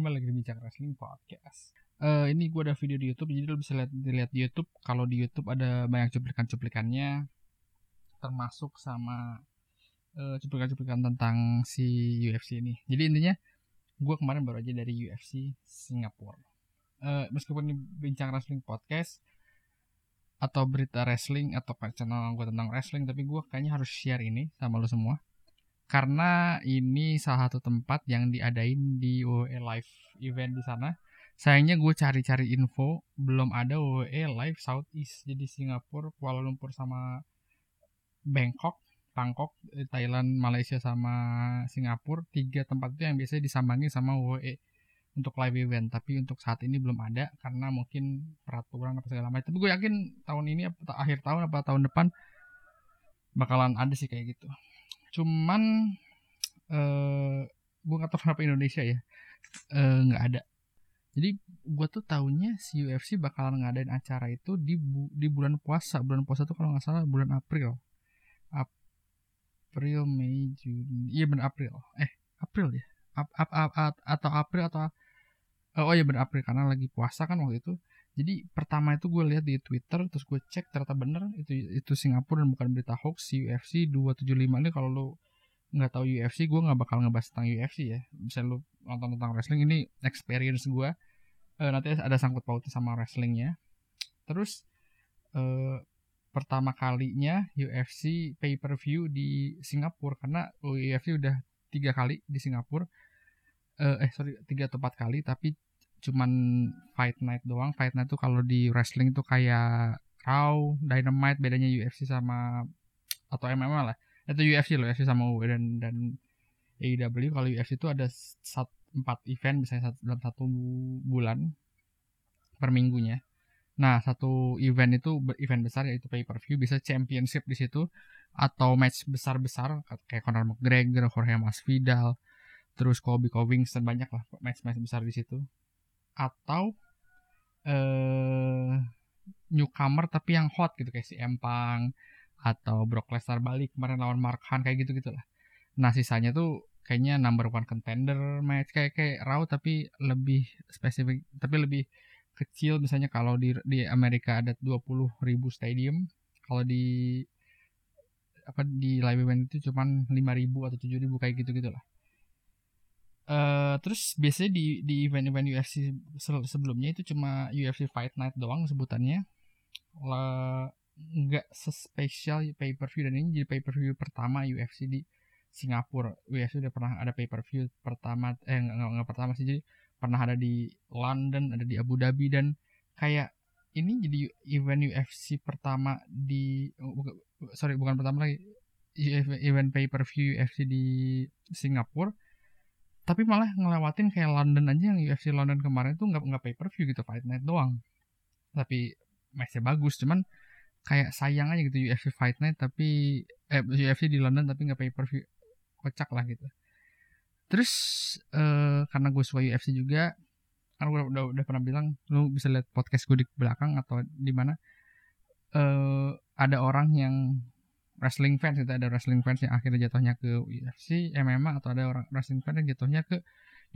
kembali lagi di Bincang Wrestling Podcast. Eh ini gue ada video di YouTube, jadi lo bisa lihat dilihat di YouTube. Kalau di YouTube ada banyak cuplikan-cuplikannya, termasuk sama eh, cuplikan-cuplikan tentang si UFC ini. Jadi intinya gue kemarin baru aja dari UFC Singapura. Eh meskipun ini Bincang Wrestling Podcast atau berita wrestling atau channel gue tentang wrestling, tapi gue kayaknya harus share ini sama lo semua karena ini salah satu tempat yang diadain di WWE Live event di sana. Sayangnya gue cari-cari info belum ada WWE Live Southeast jadi Singapura, Kuala Lumpur sama Bangkok, Bangkok, eh, Thailand, Malaysia sama Singapura tiga tempat itu yang biasanya disambangi sama WWE untuk live event. Tapi untuk saat ini belum ada karena mungkin peraturan apa segala macam. Tapi gue yakin tahun ini akhir tahun apa tahun depan bakalan ada sih kayak gitu cuman eh gue nggak tahu kenapa Indonesia ya eh, nggak ada. Jadi gue tuh tahunya si UFC bakalan ngadain acara itu di bu- di bulan puasa. Bulan puasa tuh kalau nggak salah bulan April. April Mei Juni. Iya benar April. Eh April ya? Ap- ap- ap- at- atau April atau oh iya benar April. Karena lagi puasa kan waktu itu jadi pertama itu gue lihat di Twitter terus gue cek ternyata bener itu itu Singapura dan bukan berita hoax si UFC 275 ini kalau lu nggak tahu UFC gue nggak bakal ngebahas tentang UFC ya. Bisa lu nonton tentang wrestling ini experience gue. Eh, nanti ada sangkut pautnya sama wrestlingnya. Terus eh, pertama kalinya UFC pay per view di Singapura karena UFC udah tiga kali di Singapura. Eh, eh sorry tiga atau empat kali tapi cuman fight night doang. Fight night tuh kalau di wrestling tuh kayak Raw, Dynamite bedanya UFC sama atau MMA lah. Itu UFC loh UFC sama WWE dan dan AEW kalau UFC itu ada sat, empat event misalnya satu, dalam satu bulan per minggunya. Nah satu event itu event besar yaitu pay per view bisa championship di situ atau match besar besar kayak Conor McGregor, Jorge Masvidal, terus Kobe Covington banyak lah match match besar di situ atau eh newcomer tapi yang hot gitu kayak si Empang atau Brock Lesnar balik kemarin lawan Mark Hunt kayak gitu gitulah. Nah sisanya tuh kayaknya number one contender match kayak kayak Raw tapi lebih spesifik tapi lebih kecil misalnya kalau di di Amerika ada 20.000 stadium kalau di apa di live event itu cuman 5.000 atau 7.000 kayak gitu gitulah. Eh terus biasanya di di event-event UFC sebelumnya itu cuma UFC Fight Night doang sebutannya. Nggak sespesial pay per view dan ini jadi pay per view pertama UFC di Singapura. UFC udah pernah ada pay per view pertama eh nggak, pertama sih jadi pernah ada di London, ada di Abu Dhabi dan kayak ini jadi event UFC pertama di oh, sorry bukan pertama lagi event pay per view UFC di Singapura tapi malah ngelewatin kayak London aja yang UFC London kemarin tuh nggak nggak pay per view gitu fight night doang. Tapi matchnya bagus cuman kayak sayang aja gitu UFC fight night tapi eh UFC di London tapi nggak pay per view kocak lah gitu. Terus eh karena gue suka UFC juga kan gue udah, udah pernah bilang lu bisa lihat podcast gue di belakang atau di mana eh ada orang yang wrestling fans gitu ada wrestling fans yang akhirnya jatuhnya ke UFC, MMA atau ada orang wrestling fans yang jatuhnya ke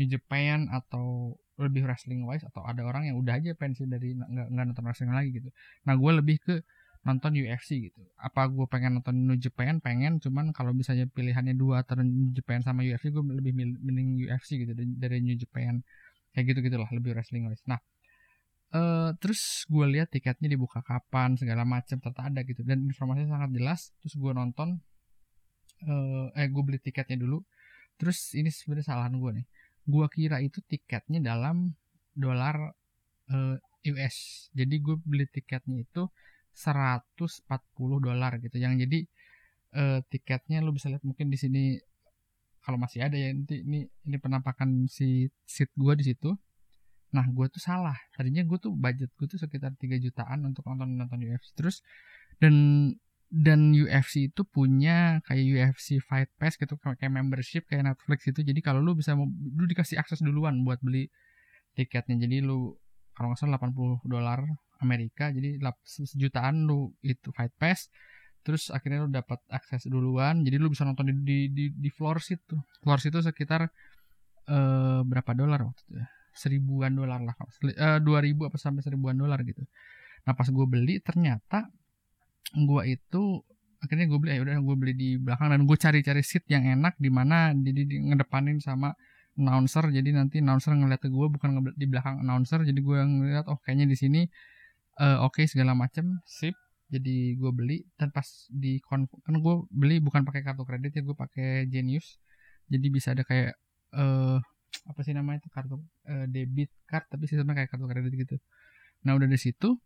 New Japan atau lebih wrestling wise atau ada orang yang udah aja pensiun dari nggak nggak nonton wrestling lagi gitu. Nah gue lebih ke nonton UFC gitu. Apa gue pengen nonton New Japan? Pengen, cuman kalau misalnya pilihannya dua antara New Japan sama UFC, gue lebih mending UFC gitu dari New Japan. Kayak gitu gitulah lebih wrestling wise. Nah eh terus gue lihat tiketnya dibuka kapan segala macam ternyata ada gitu. Dan informasinya sangat jelas. Terus gue nonton eh eh gue beli tiketnya dulu. Terus ini sebenarnya kesalahan gue nih. Gue kira itu tiketnya dalam dolar eh, US jadi gue beli tiketnya itu 140 dolar gitu. Yang jadi eh, tiketnya lu bisa lihat mungkin di sini kalau masih ada ya nanti ini ini penampakan si seat gue di situ Nah, gue tuh salah. Tadinya gue tuh budget gue tuh sekitar 3 jutaan untuk nonton nonton UFC. Terus dan dan UFC itu punya kayak UFC Fight Pass gitu kayak membership kayak Netflix itu. Jadi kalau lu bisa lu dikasih akses duluan buat beli tiketnya. Jadi lu kalau nggak salah 80 dolar Amerika jadi sejutaan lu itu Fight Pass terus akhirnya lu dapat akses duluan jadi lu bisa nonton di di di, di floor seat tuh floor seat itu sekitar eh berapa dolar waktu itu ya seribuan dolar lah eh, dua ribu apa sampai seribuan dolar gitu. Nah pas gue beli ternyata gue itu akhirnya gue beli ya udah gue beli di belakang dan gue cari-cari seat yang enak di mana jadi di, ngedepanin sama announcer. Jadi nanti announcer ngeliat ke gue bukan di belakang announcer. Jadi gue ngeliat oh kayaknya di sini uh, oke okay, segala macem sip. Jadi gue beli dan pas di kan gue beli bukan pakai kartu kredit ya gue pakai Genius. Jadi bisa ada kayak uh, apa sih namanya itu kartu uh, debit card tapi sistemnya kayak kartu kredit gitu. Nah udah dari situ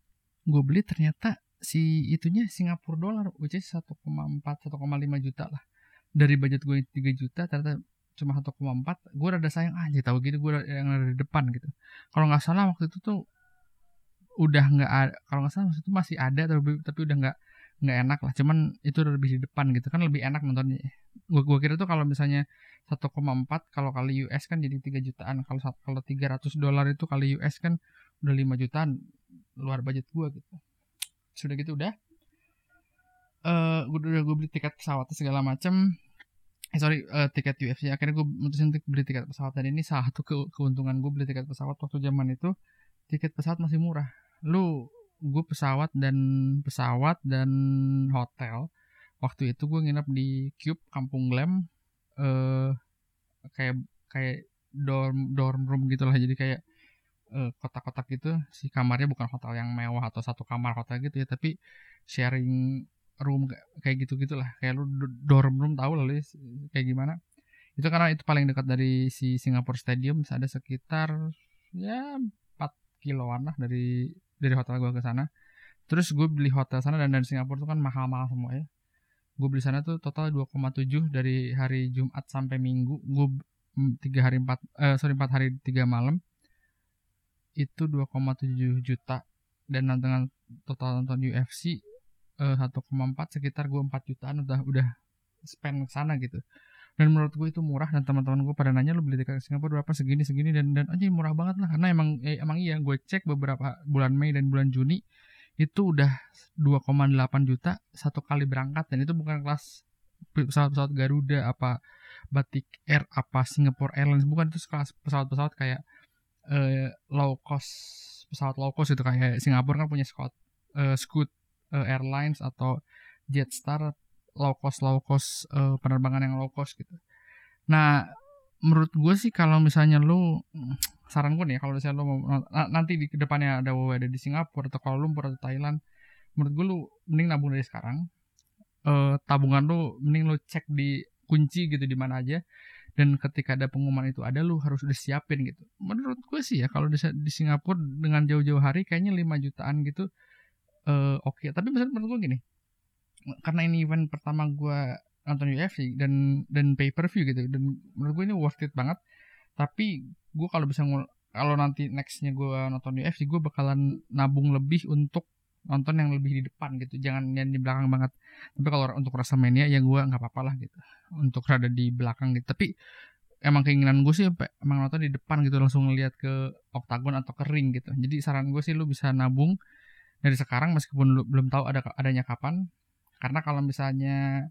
gue beli ternyata si itunya Singapura dolar which is 1,4 1,5 juta lah. Dari budget gue 3 juta ternyata cuma 1,4 gue rada sayang ah jadi tahu gitu gue yang ada di depan gitu. Kalau nggak salah waktu itu tuh udah nggak kalau nggak salah itu masih ada tapi tapi udah nggak nggak enak lah. Cuman itu lebih di depan gitu kan lebih enak nontonnya. Gua gua kira tuh kalau misalnya 1,4 kalau kali US kan jadi 3 jutaan. Kalau kalau 300 dolar itu kali US kan udah 5 jutaan. Luar budget gua gitu. Sudah gitu udah. Eh uh, gue udah gue beli tiket pesawat segala macem. Eh sorry uh, tiket UFC akhirnya gue mutusin untuk beli tiket pesawat. Dan ini salah satu ke keuntungan gue beli tiket pesawat waktu zaman itu. Tiket pesawat masih murah. Lu gue pesawat dan pesawat dan hotel. Waktu itu gue nginep di Cube Kampung Glam eh kayak kayak dorm dorm room gitulah. Jadi kayak uh, kotak-kotak gitu. Si kamarnya bukan hotel yang mewah atau satu kamar hotel gitu ya tapi sharing room kayak gitu gitulah kayak lu dorm room tahu lah kayak gimana. Itu karena itu paling dekat dari si Singapore Stadium ada sekitar ya 4 kiloan lah dari dari hotel gue ke sana. Terus gue beli hotel sana dan dari Singapura tuh kan mahal-mahal semua ya gue beli sana tuh total 2,7 dari hari Jumat sampai Minggu. Gue tiga hari empat eh, sorry empat hari tiga malam. Itu 2,7 juta. Dan dengan total nonton UFC eh, 1,4 sekitar gue 4 jutaan udah udah spend ke sana gitu. Dan menurut gue itu murah. Dan teman-teman gue pada nanya lu beli tiket Singapura berapa? Segini segini dan dan aja murah banget lah. Karena emang eh, emang iya gue cek beberapa bulan Mei dan bulan Juni itu udah 2,8 juta satu kali berangkat dan itu bukan kelas pesawat-pesawat Garuda apa Batik Air apa Singapore Airlines bukan itu kelas pesawat-pesawat kayak eh, low cost pesawat low cost itu kayak Singapura kan punya Scott uh, Scoot uh, Airlines atau Jetstar low cost low cost uh, penerbangan yang low cost gitu. Nah, menurut gue sih kalau misalnya lu saran gue nih kalau misalnya lu mau nanti di depannya ada ada di Singapura atau Kuala Lumpur atau Thailand, menurut gue lu mending nabung dari sekarang. Uh, tabungan lu mending lu cek di kunci gitu di mana aja dan ketika ada pengumuman itu ada lu harus udah siapin gitu. Menurut gue sih ya kalau di, di Singapura dengan jauh-jauh hari kayaknya 5 jutaan gitu uh, oke. Okay. Tapi misalnya menurut gue gini, karena ini event pertama gue nonton UFC dan dan pay per view gitu dan menurut gue ini worth it banget tapi gue kalau bisa kalau nanti nextnya gue nonton UFC gue bakalan nabung lebih untuk nonton yang lebih di depan gitu. Jangan yang di belakang banget. Tapi kalau untuk Wrestlemania ya gue nggak apa-apa lah gitu. Untuk rada di belakang gitu. Tapi emang keinginan gue sih emang nonton di depan gitu langsung ngeliat ke oktagon atau ke ring gitu. Jadi saran gue sih lu bisa nabung dari sekarang meskipun lu belum tahu ada adanya kapan. Karena kalau misalnya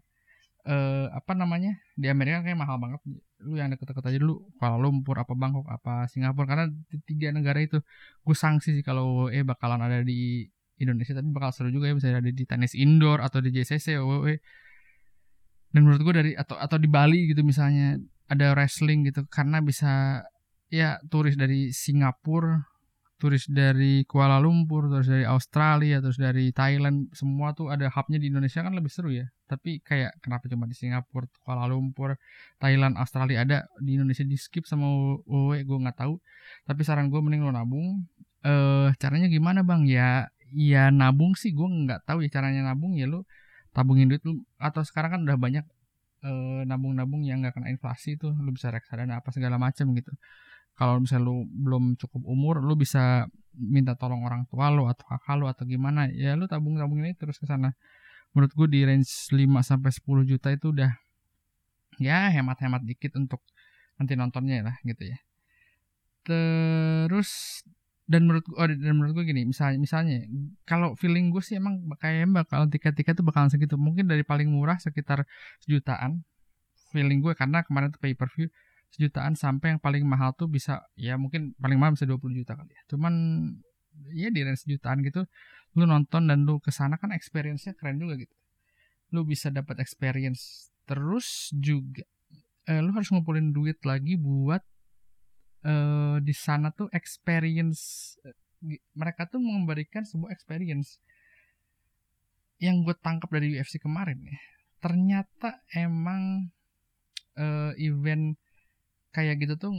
eh, apa namanya? Di Amerika kayak mahal banget. Lu yang deket-deket aja dulu kalau Lumpur apa Bangkok apa Singapura karena tiga negara itu gue sanksi sih kalau eh bakalan ada di Indonesia tapi bakal seru juga ya bisa ada di tenis indoor atau di JCC WWE dan menurut gue dari atau atau di Bali gitu misalnya ada wrestling gitu karena bisa ya turis dari Singapura turis dari Kuala Lumpur, terus dari Australia, terus dari Thailand, semua tuh ada hubnya di Indonesia kan lebih seru ya. Tapi kayak kenapa cuma di Singapura, Kuala Lumpur, Thailand, Australia ada di Indonesia di skip sama WWE gue nggak tahu. Tapi saran gue mending lo nabung. Eh caranya gimana bang? Ya ya nabung sih gue nggak tahu ya caranya nabung ya lo tabungin duit lu atau sekarang kan udah banyak eh, nabung-nabung yang nggak kena inflasi tuh lu bisa reksadana apa segala macam gitu kalau misalnya lu belum cukup umur lu bisa minta tolong orang tua lu atau kakak lu atau gimana ya lu tabung tabung ini terus ke sana menurut gue di range 5 sampai 10 juta itu udah ya hemat-hemat dikit untuk nanti nontonnya lah gitu ya. Terus dan menurut oh, dan menurut gue gini misalnya misalnya kalau feeling gue sih emang kayaknya bakal tiket-tiket tuh bakalan segitu. Mungkin dari paling murah sekitar sejutaan feeling gue karena kemarin tuh pay per view sejutaan sampai yang paling mahal tuh bisa ya mungkin paling mahal bisa 20 juta kali ya. Cuman ya di range sejutaan gitu lu nonton dan lu ke sana kan experience-nya keren juga gitu. Lu bisa dapat experience terus juga eh, lu harus ngumpulin duit lagi buat eh, di sana tuh experience eh, mereka tuh memberikan sebuah experience yang gue tangkap dari UFC kemarin ya. Ternyata emang uh, event kayak gitu tuh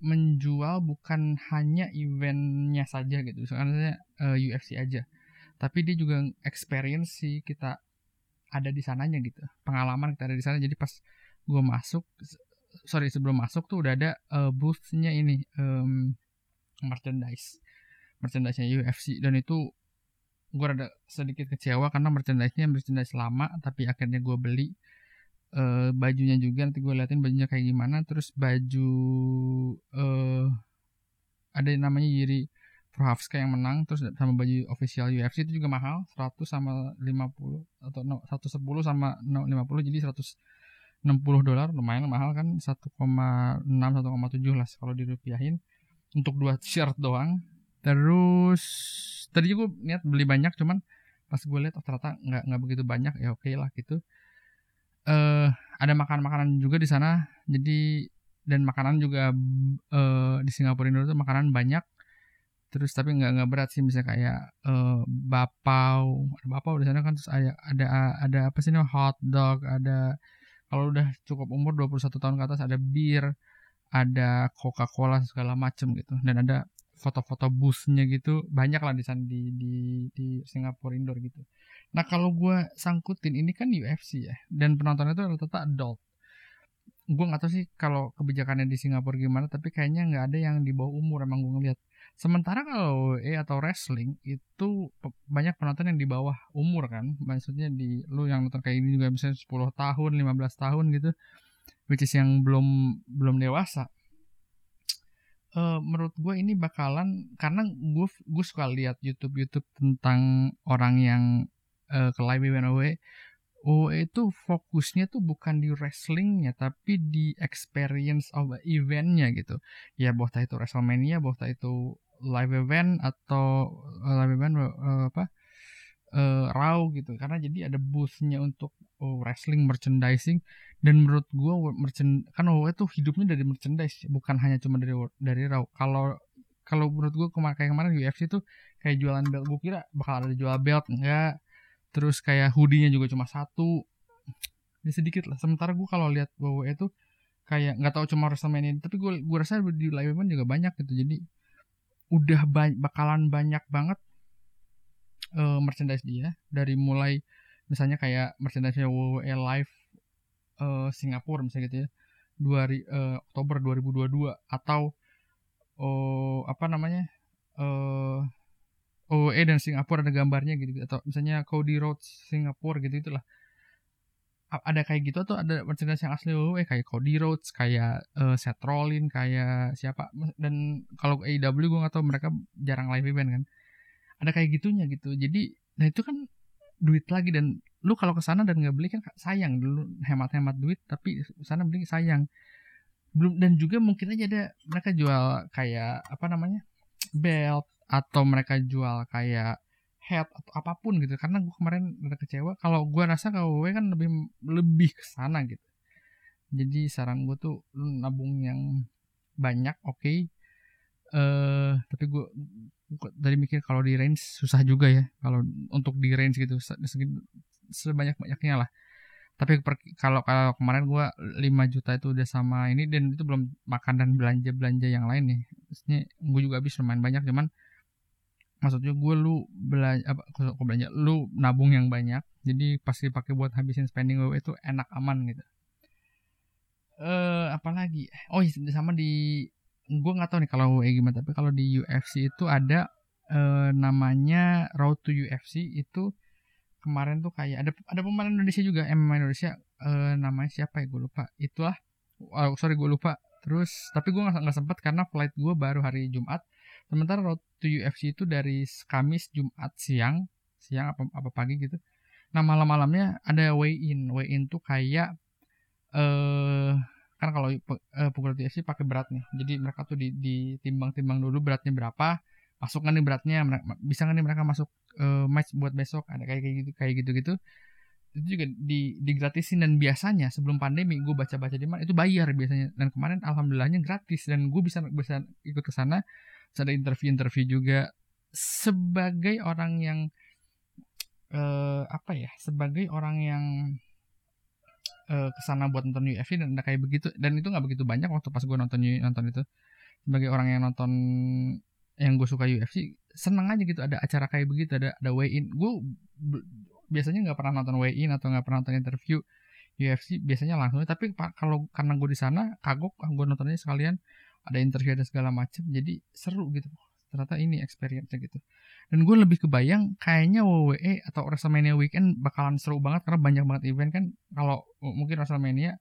menjual bukan hanya eventnya saja gitu. Misalnya uh, UFC aja. Tapi dia juga experience sih kita ada di sananya gitu. Pengalaman kita ada di sana. Jadi pas gue masuk sorry sebelum masuk tuh udah ada uh, boothnya ini um, merchandise. Merchandise nya UFC dan itu gue ada sedikit kecewa karena merchandise-nya merchandise lama tapi akhirnya gue beli uh, bajunya juga nanti gue liatin bajunya kayak gimana. Terus baju uh, ada yang namanya Yiri Prohavska yang menang terus sama baju official UFC itu juga mahal 100 sama 50 atau no, 110 sama no, 50 jadi 160 dolar lumayan mahal kan 1,6 1,7 lah kalau dirupiahin untuk dua shirt doang. Terus tadi gue niat beli banyak cuman pas gue lihat oh, ternyata nggak nggak begitu banyak ya oke okay lah gitu uh, ada makanan-makanan juga di sana. Jadi dan makanan juga uh, di Singapura itu makanan banyak. Terus tapi nggak nggak berat sih misalnya kayak uh, bapau. Ada bapau di sana kan terus ada ada ada apa sih nih hot dog ada kalau udah cukup umur 21 tahun ke atas ada bir ada Coca-Cola segala macem gitu. Dan ada foto-foto busnya gitu banyak lah di sana di di di Singapura indoor gitu. Nah kalau gue sangkutin ini kan UFC ya dan penontonnya itu rata-rata adult. Gue nggak tahu sih kalau kebijakannya di Singapura gimana tapi kayaknya nggak ada yang di bawah umur emang gue ngeliat. Sementara kalau e atau wrestling itu banyak penonton yang di bawah umur kan. Maksudnya di lu yang nonton kayak ini juga misalnya 10 tahun, 15 tahun gitu. Which is yang belum belum dewasa uh, menurut gue ini bakalan karena gue gue suka lihat YouTube YouTube tentang orang yang uh, ke live event OE OE itu fokusnya tuh bukan di wrestlingnya tapi di experience of eventnya gitu. Ya bohta itu Wrestlemania bohta itu live event atau uh, live event uh, apa uh, raw gitu. Karena jadi ada boothnya untuk uh, wrestling merchandising. Dan menurut gue merchant kan WW tuh hidupnya dari merchandise bukan hanya cuma dari dari raw. Kalau kalau menurut gue kemarin kayak kemarin UFC tuh kayak jualan belt gue kira bakal ada jual belt enggak terus kayak hoodie-nya juga cuma satu. Ini sedikit lah. Sementara gue kalau lihat WWE itu kayak nggak tahu cuma WrestleMania tapi gue gue rasa di live event juga banyak gitu. Jadi udah ba bakalan banyak banget uh, merchandise dia. Dari mulai misalnya kayak merchandise WWE Live uh, Singapura misalnya gitu ya. Dua uh, Oktober 2022 atau oh apa namanya uh, OE dan Singapura ada gambarnya gitu, atau misalnya Cody Rhodes Singapura gitu itulah. Ada kayak gitu atau ada merchandise yang asli WWE kayak Cody Rhodes kayak uh, Seth Rollins kayak siapa? Dan kalau AEW gue gak tau mereka jarang live event kan. Ada kayak gitunya gitu. Jadi nah itu kan duit lagi dan lu kalau ke sana dan nggak beli kan sayang. Dulu hemat-hemat duit tapi sana beli sayang. Belum dan juga mungkin aja ada mereka jual kayak apa namanya belt atau mereka jual kayak head atau apa pun gitu. Karena gue kemarin udah kecewa kalau gue rasa gue kan lebih lebih ke sana gitu. Jadi saran gue tuh lu nabung yang banyak oke. Okay. eh uh, tapi gue dari mikir kalau di range susah juga ya. Kalau untuk di range gitu sebanyak banyaknya lah. Tapi kalau kalau kemarin gue 5 juta itu udah sama ini dan itu belum makan dan belanja belanja yang lain nih. Maksudnya gue juga habis lumayan banyak cuman maksudnya gue lu belanja apa kok belanja lu nabung yang banyak jadi pasti pakai buat habisin spending gue itu enak aman gitu. Eh uh, apalagi oh iya sama di gue nggak tahu nih kalau eh, gimana tapi kalau di UFC itu ada uh, namanya Road to UFC itu kemarin tuh kayak ada ada pemain Indonesia juga MMA Indonesia uh, namanya siapa ya? Gue lupa. Itulah oh, sorry gue lupa. Terus tapi gue nggak nggak sempat karena flight gue baru hari Jumat. Sementara road to UFC itu dari Kamis Jumat siang siang apa apa pagi gitu. Nah malam-malamnya ada weigh in weigh in tuh kayak eh kan kalau uh, pukul UFC pakai berat nih. Jadi mereka tuh di ditimbang-timbang dulu beratnya berapa masuk nih beratnya bisa nggak nih mereka masuk uh, match buat besok? Ada kayak gitu kayak gitu gitu itu juga di digratisin dan biasanya sebelum pandemi gue baca-baca di mana itu bayar biasanya. Dan kemarin alhamdulillahnya gratis dan gue bisa bisa ikut ke sana ada interview-interview juga. Sebagai orang yang uh, apa ya sebagai orang yang uh, ke sana buat nonton UFC dan kayak begitu dan itu nggak begitu banyak waktu pas gue nonton nonton itu. Sebagai orang yang nonton yang gue suka UFC seneng aja gitu ada acara kayak begitu ada ada weigh in gue biasanya nggak pernah nonton weigh in atau nggak pernah nonton interview UFC biasanya langsung. Tapi kalau karena gue di sana kagok ah, gue nontonnya sekalian ada interview ada segala macem jadi seru gitu. Ternyata ini experience gitu. Dan gue lebih kebayang kayaknya WWE atau WrestleMania weekend bakalan seru banget karena banyak banget event kan. Kalau mungkin WrestleMania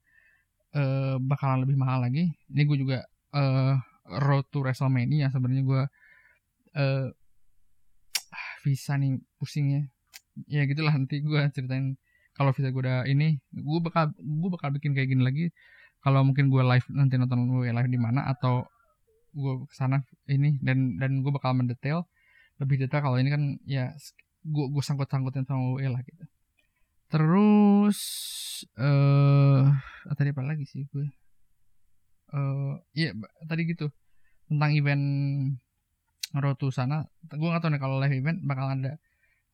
uh, bakalan lebih mahal lagi. Ini gue juga uh, road to WrestleMania sebenarnya gue uh, visa nih pusingnya ya. Gitulah nanti gue ceritain kalau visa gue udah ini gue bakal gue bakal bikin kayak gini lagi kalau mungkin gue live nanti nonton gue live di mana atau gue ke sana ini dan dan gue bakal mendetail lebih detail kalau ini kan ya gue gue sangkut sangkutin sama UE lah gitu. Terus eh uh, tadi apa lagi sih gue eh uh, iya tadi gitu tentang event Rotu sana. Gue gak tau nih kalau live event bakal ada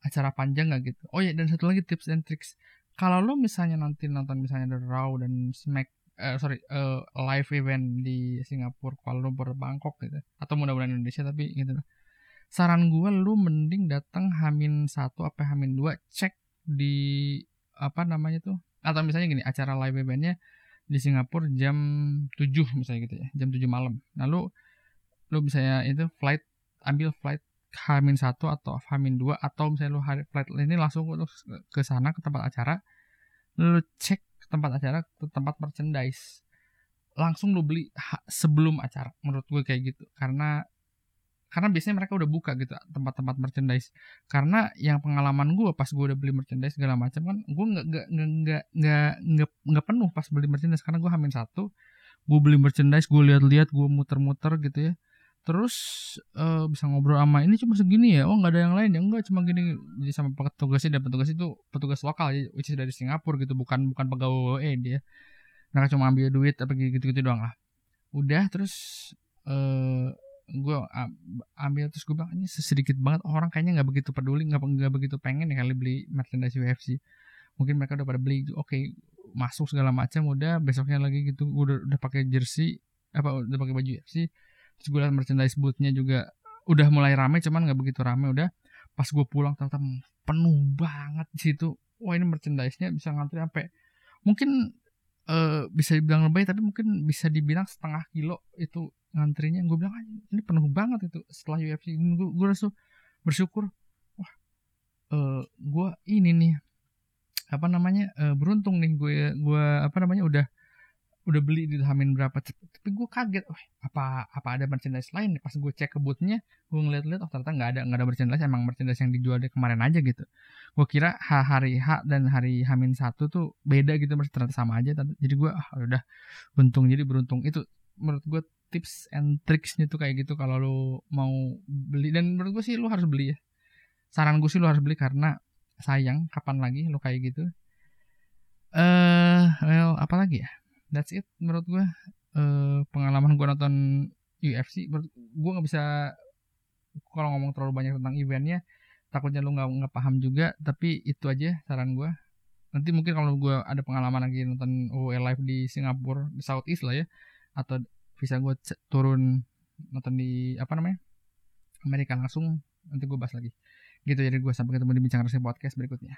acara panjang gak gitu. Oh iya dan satu lagi tips and tricks. Kalau lo misalnya nanti nonton misalnya The Raw dan Smack uh, sorry uh, live event di Singapura, Kuala Lumpur, Bangkok gitu. Atau mudah-mudahan Indonesia tapi gitu. Saran gue lu mending datang Hamin satu apa Hamin dua cek di apa namanya tuh atau misalnya gini acara live eventnya di Singapura jam 7 misalnya gitu ya jam 7 malam lalu lu bisa ya itu flight ambil flight Hamin satu atau Hamin dua atau misalnya lu hari flight ini langsung ke sana ke tempat acara lu cek tempat acara ke tempat merchandise langsung lu beli sebelum acara menurut gue kayak gitu. Karena karena biasanya mereka udah buka gitu tempat-tempat merchandise. Karena yang pengalaman gue pas gue udah beli merchandise segala macam kan gue nggak nggak nggak nggak nggak penuh pas beli merchandise. Karena gue hamil satu gue beli merchandise gue lihat-lihat gue muter-muter gitu ya terus uh, bisa ngobrol sama ini cuma segini ya? Oh nggak ada yang lain ya? Enggak cuma gini. Jadi sama petugasnya dan petugas itu petugas lokal which is dari Singapura gitu bukan bukan pegawai WWE dia. Mereka cuma ambil duit apa gitu gitu doang lah. Udah terus uh, eh, gue ambil terus gue bilang ini sedikit banget orang kayaknya nggak begitu peduli nggak nggak begitu pengen ya kali beli merchandise UFC mungkin mereka udah pada beli oke okay, masuk segala macam udah besoknya lagi gitu udah udah pakai jersey apa udah pakai baju UFC terus gue liat merchandise boothnya juga udah mulai rame cuman nggak begitu rame udah. Pas gue pulang ternyata penuh banget di situ. Wah ini merchandise-nya bisa ngantri sampai mungkin uh, bisa dibilang lebih tapi mungkin bisa dibilang setengah kilo itu ngantrinya. Gue bilang ini penuh banget itu. Setelah UFC gue gue rasa bersyukur wah uh, gue ini nih apa namanya uh, beruntung nih gue gue apa namanya udah udah beli di Hamin berapa tapi gue kaget oh, apa apa ada merchandise lain pas gue cek ke boothnya gue ngeliat-liat oh ternyata nggak ada nggak ada merchandise emang merchandise yang dijual dari kemarin aja gitu. Gue kira hari H dan hari Hamin satu tuh beda gitu ternyata sama aja jadi gue ah udah untung jadi beruntung. Itu menurut gue tips and tricksnya tuh kayak gitu kalau lo mau beli dan menurut gue sih lo harus beli ya. Saran gue sih lo harus beli karena sayang kapan lagi lo kayak gitu. Eh uh, well apa lagi ya that's it menurut gue uh, pengalaman gue nonton UFC gue nggak bisa kalau ngomong terlalu banyak tentang eventnya takutnya lu nggak nggak paham juga tapi itu aja saran gue nanti mungkin kalau gue ada pengalaman lagi nonton OE live di Singapura di Southeast lah ya atau bisa gue turun nonton di apa namanya Amerika langsung nanti gue bahas lagi. Gitu jadi gue sampai ketemu di bincang resmi podcast berikutnya